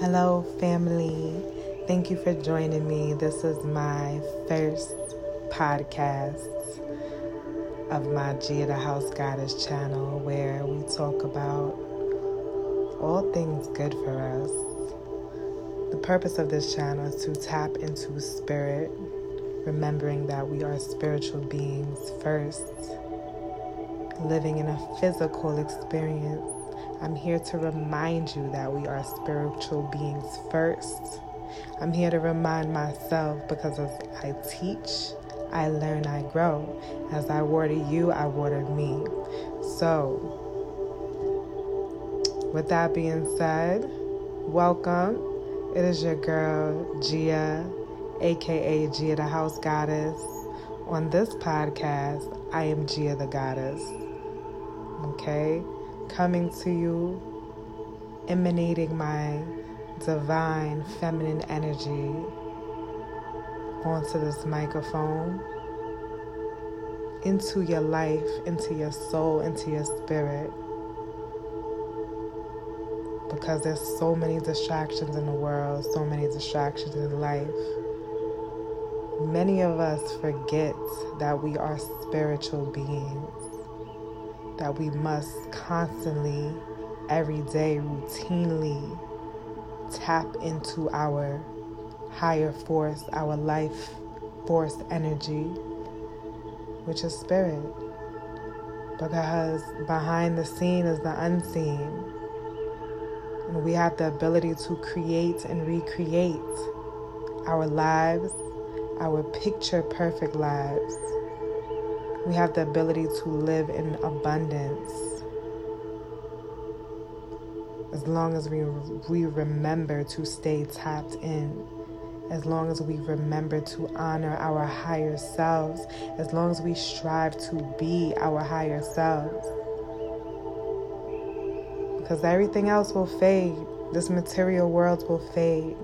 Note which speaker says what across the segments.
Speaker 1: Hello, family. Thank you for joining me. This is my first podcast of my Gia the House Goddess channel where we talk about all things good for us. The purpose of this channel is to tap into spirit, remembering that we are spiritual beings first, living in a physical experience I'm here to remind you that we are spiritual beings first. I'm here to remind myself because as I teach, I learn, I grow. As I water you, I water me. So, with that being said, welcome. It is your girl, Gia, aka Gia the House Goddess. On this podcast, I am Gia the Goddess. Okay? Coming to you, emanating my divine feminine energy onto this microphone, into your life, into your soul, into your spirit. Because there's so many distractions in the world, so many distractions in life. Many of us forget that we are spiritual beings that we must constantly, every day, routinely tap into our higher force, our life force energy, which is spirit. Because behind the scene is the unseen. And we have the ability to create and recreate our lives, our picture perfect lives we have the ability to live in abundance. As long as we, we remember to stay tapped in, as long as we remember to honor our higher selves, as long as we strive to be our higher selves. Because everything else will fade, this material world will fade,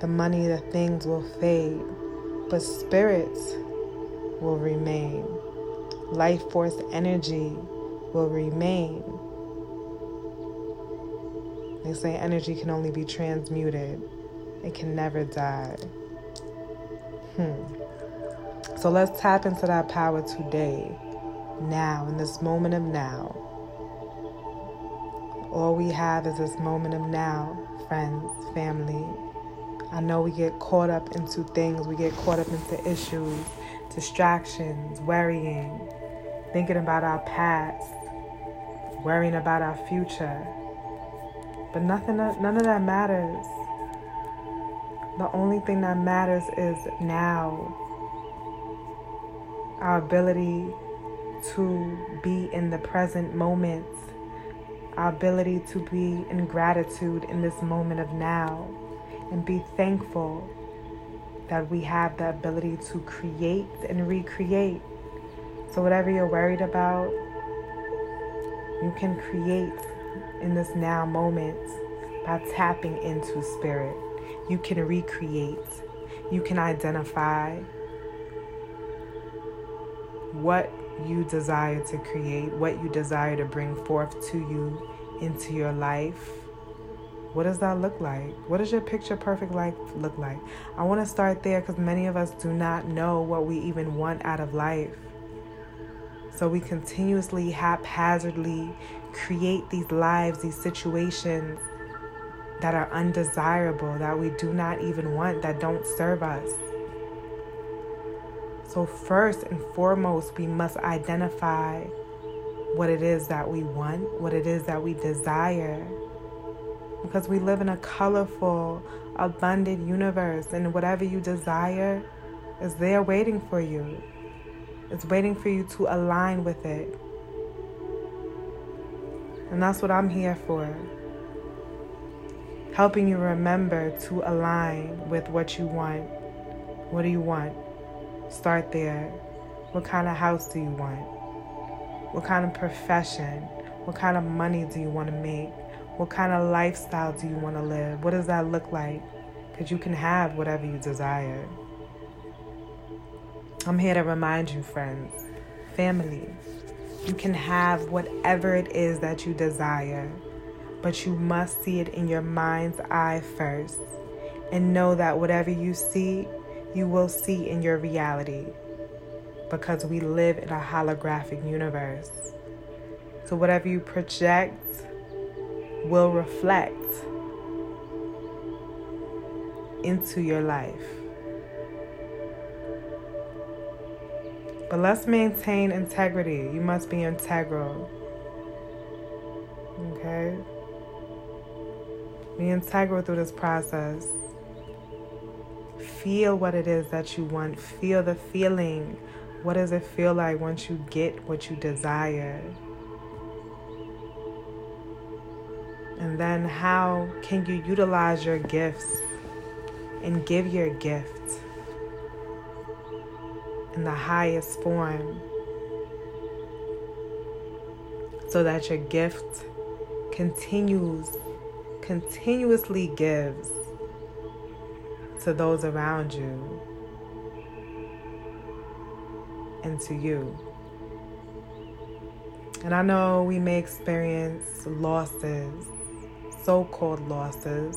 Speaker 1: the money, the things will fade, but spirits will remain life force energy will remain. They say energy can only be transmuted, it can never die. Hmm. So let's tap into that power today, now, in this moment of now. All we have is this moment of now, friends, family. I know we get caught up into things, we get caught up into issues, distractions, worrying, thinking about our past, worrying about our future. But nothing, none of that matters. The only thing that matters is now. Our ability to be in the present moment, our ability to be in gratitude in this moment of now, and be thankful that we have the ability to create and recreate so, whatever you're worried about, you can create in this now moment by tapping into spirit. You can recreate, you can identify what you desire to create, what you desire to bring forth to you into your life. What does that look like? What does your picture perfect life look like? I want to start there because many of us do not know what we even want out of life. So we continuously, haphazardly create these lives, these situations that are undesirable, that we do not even want, that don't serve us. So, first and foremost, we must identify what it is that we want, what it is that we desire. Because we live in a colorful, abundant universe, and whatever you desire is there waiting for you. It's waiting for you to align with it. And that's what I'm here for. Helping you remember to align with what you want. What do you want? Start there. What kind of house do you want? What kind of profession? What kind of money do you want to make? What kind of lifestyle do you want to live? What does that look like? Because you can have whatever you desire. I'm here to remind you, friends, family, you can have whatever it is that you desire, but you must see it in your mind's eye first and know that whatever you see, you will see in your reality because we live in a holographic universe. So, whatever you project will reflect into your life. But let's maintain integrity. You must be integral. Okay? Be integral through this process. Feel what it is that you want. Feel the feeling. What does it feel like once you get what you desire? And then, how can you utilize your gifts and give your gift in the highest form so that your gift continues continuously gives to those around you and to you. And I know we may experience losses, so called losses,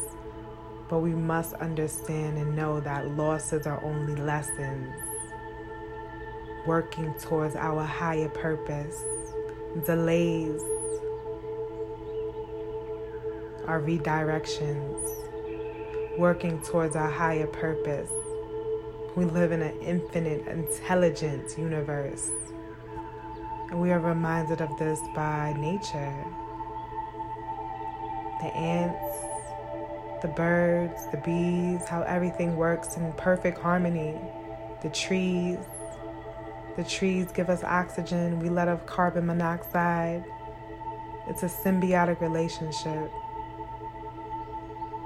Speaker 1: but we must understand and know that losses are only lessons working towards our higher purpose. Delays are redirections working towards our higher purpose. We live in an infinite, intelligent universe. And we are reminded of this by nature. The ants, the birds, the bees, how everything works in perfect harmony. The trees, the trees give us oxygen, we let off carbon monoxide. It's a symbiotic relationship,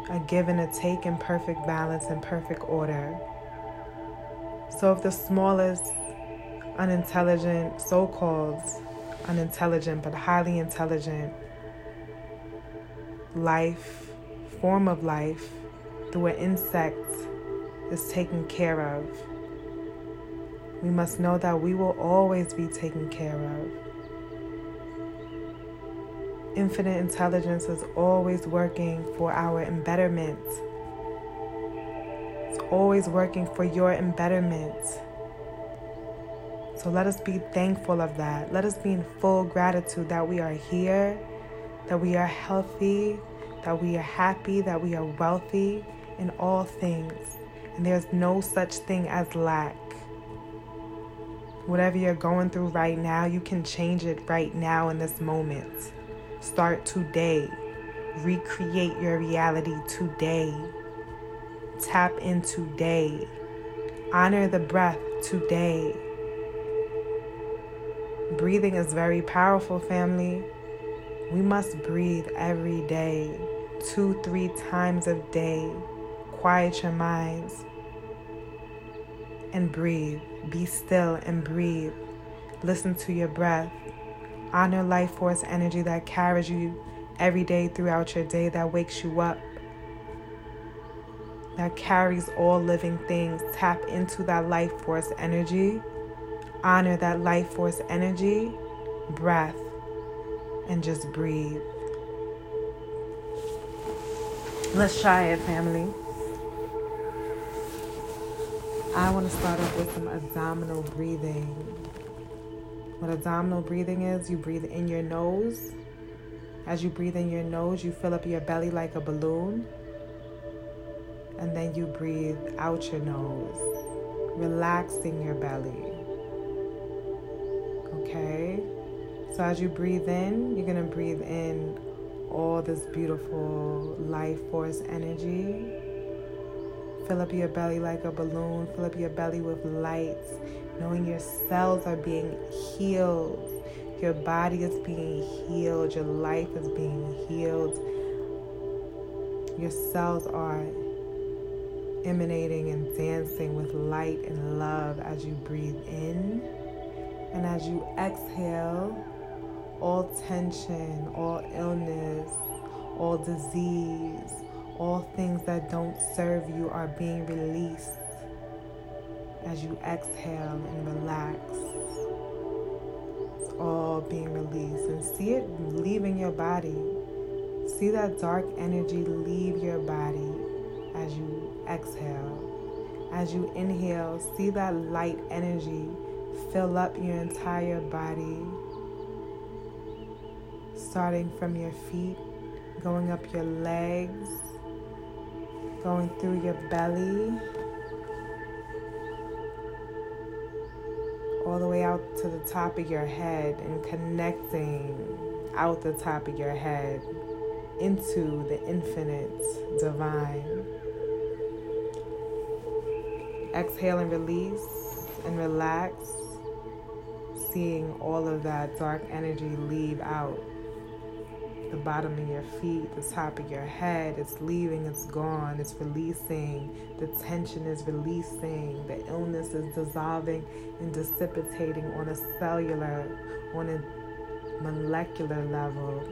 Speaker 1: a give and a take in perfect balance and perfect order. So, if the smallest unintelligent, so called unintelligent but highly intelligent life form of life through an insect is taken care of, we must know that we will always be taken care of. Infinite intelligence is always working for our embetterment. It's always working for your embetterment. So let us be thankful of that. Let us be in full gratitude that we are here, that we are healthy, that we are happy, that we are wealthy in all things. And there's no such thing as lack. Whatever you're going through right now, you can change it right now in this moment. Start today. Recreate your reality today. Tap in today. Honor the breath today. Breathing is very powerful, family. We must breathe every day two, three times a day. Quiet your minds and breathe. Be still and breathe. Listen to your breath. Honor life force energy that carries you every day throughout your day, that wakes you up, that carries all living things. Tap into that life force energy. Honor that life force energy, breath, and just breathe. Let's try it, family. I want to start off with some abdominal breathing. What abdominal breathing is, you breathe in your nose. As you breathe in your nose, you fill up your belly like a balloon. And then you breathe out your nose, relaxing your belly. Okay? So as you breathe in, you're going to breathe in all this beautiful life force energy. Fill up your belly like a balloon. Fill up your belly with light, knowing your cells are being healed. Your body is being healed. Your life is being healed. Your cells are emanating and dancing with light and love as you breathe in. And as you exhale, all tension, all illness, all disease, all things that don't serve you are being released as you exhale and relax. It's all being released and see it leaving your body. See that dark energy leave your body as you exhale. As you inhale, see that light energy fill up your entire body, starting from your feet, going up your legs, going through your belly, all the way out to the top of your head and connecting out the top of your head into the infinite divine. Exhale and release and relax, seeing all of that dark energy leave out the bottom of your feet, the top of your head. It's leaving, it's gone, it's releasing. The tension is releasing. The illness is dissolving and dissipating on a cellular, on a molecular level.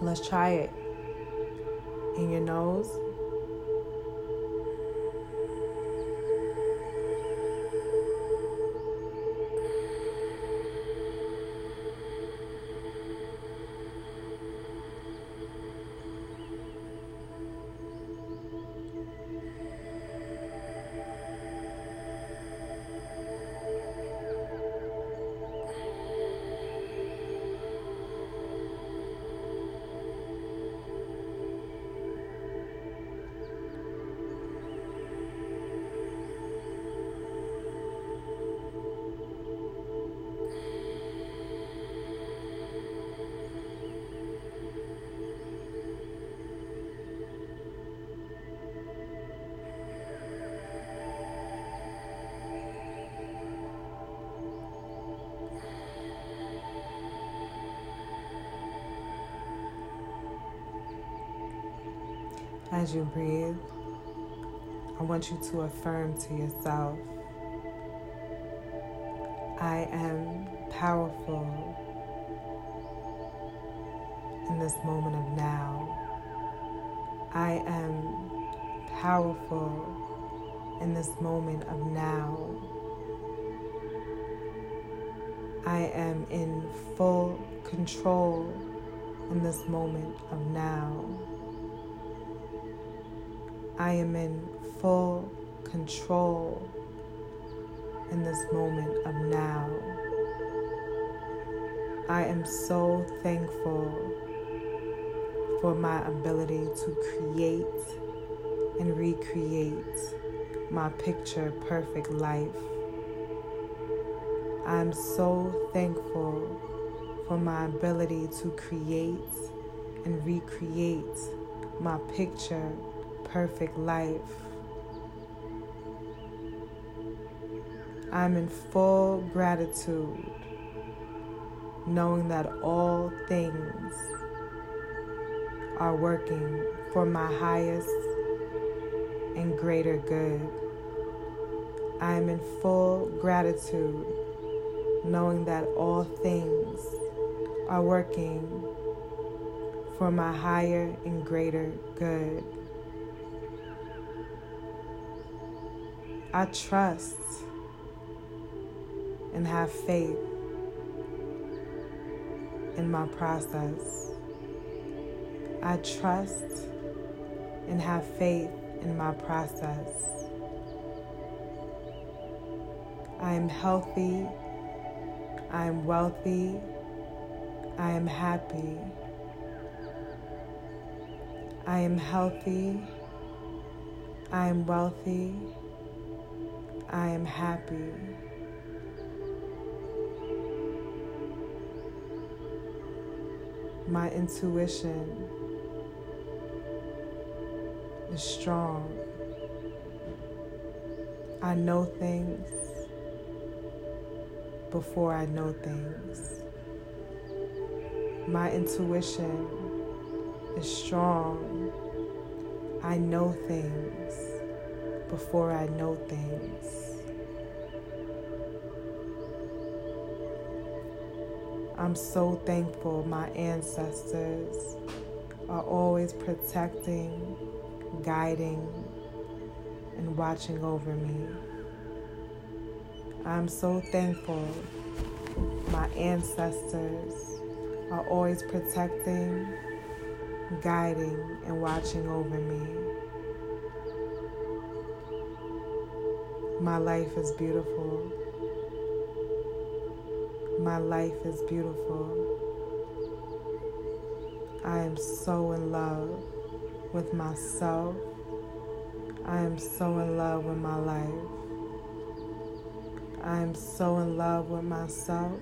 Speaker 1: Let's try it. In your nose. As you breathe, I want you to affirm to yourself I am powerful in this moment of now. I am powerful in this moment of now. I am in full control in this moment of now. I am in full control in this moment of now. I am so thankful for my ability to create and recreate my picture perfect life. I'm so thankful for my ability to create and recreate my picture perfect life. I'm in full gratitude, knowing that all things are working for my highest and greater good. I am in full gratitude, knowing that all things are working for my higher and greater good. I trust and have faith in my process. I trust and have faith in my process. I am healthy. I am wealthy. I am happy. I am healthy. I am wealthy. I am happy. My intuition is strong. I know things before I know things. My intuition is strong. I know things before I know things. I'm so thankful my ancestors are always protecting, guiding, and watching over me. I'm so thankful my ancestors are always protecting, guiding and watching over me. My life is beautiful. My life is beautiful. I am so in love with myself. I am so in love with my life. I am so in love with myself.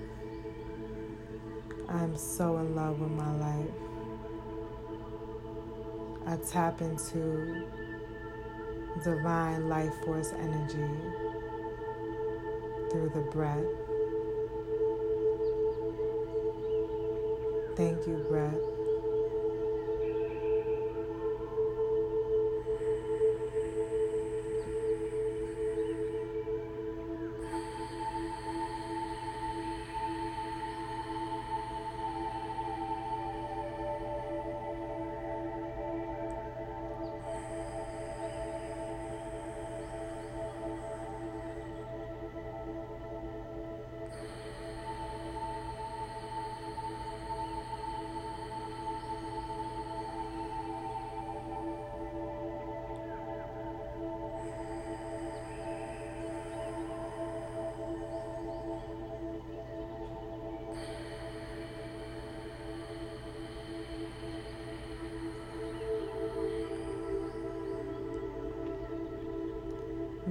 Speaker 1: I am so in love with my life. I tap into divine life force energy through the breath. Thank you, breath.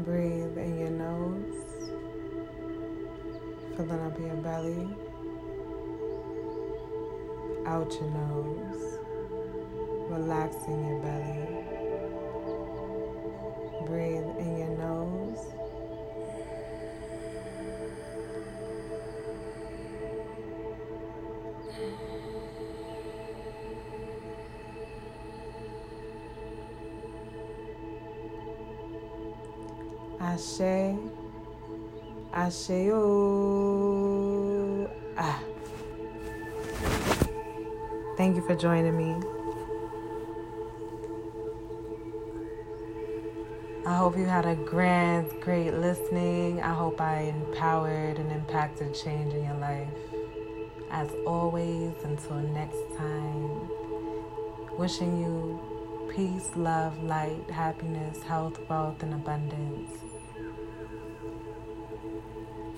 Speaker 1: Breathe in your nose, filling up your belly, out your nose, relaxing your belly. Breathe in your Ashe, Asheo. Ah. Thank you for joining me. I hope you had a grand, great listening. I hope I empowered and impacted change in your life. As always, until next time, wishing you peace, love, light, happiness, health, wealth, and abundance.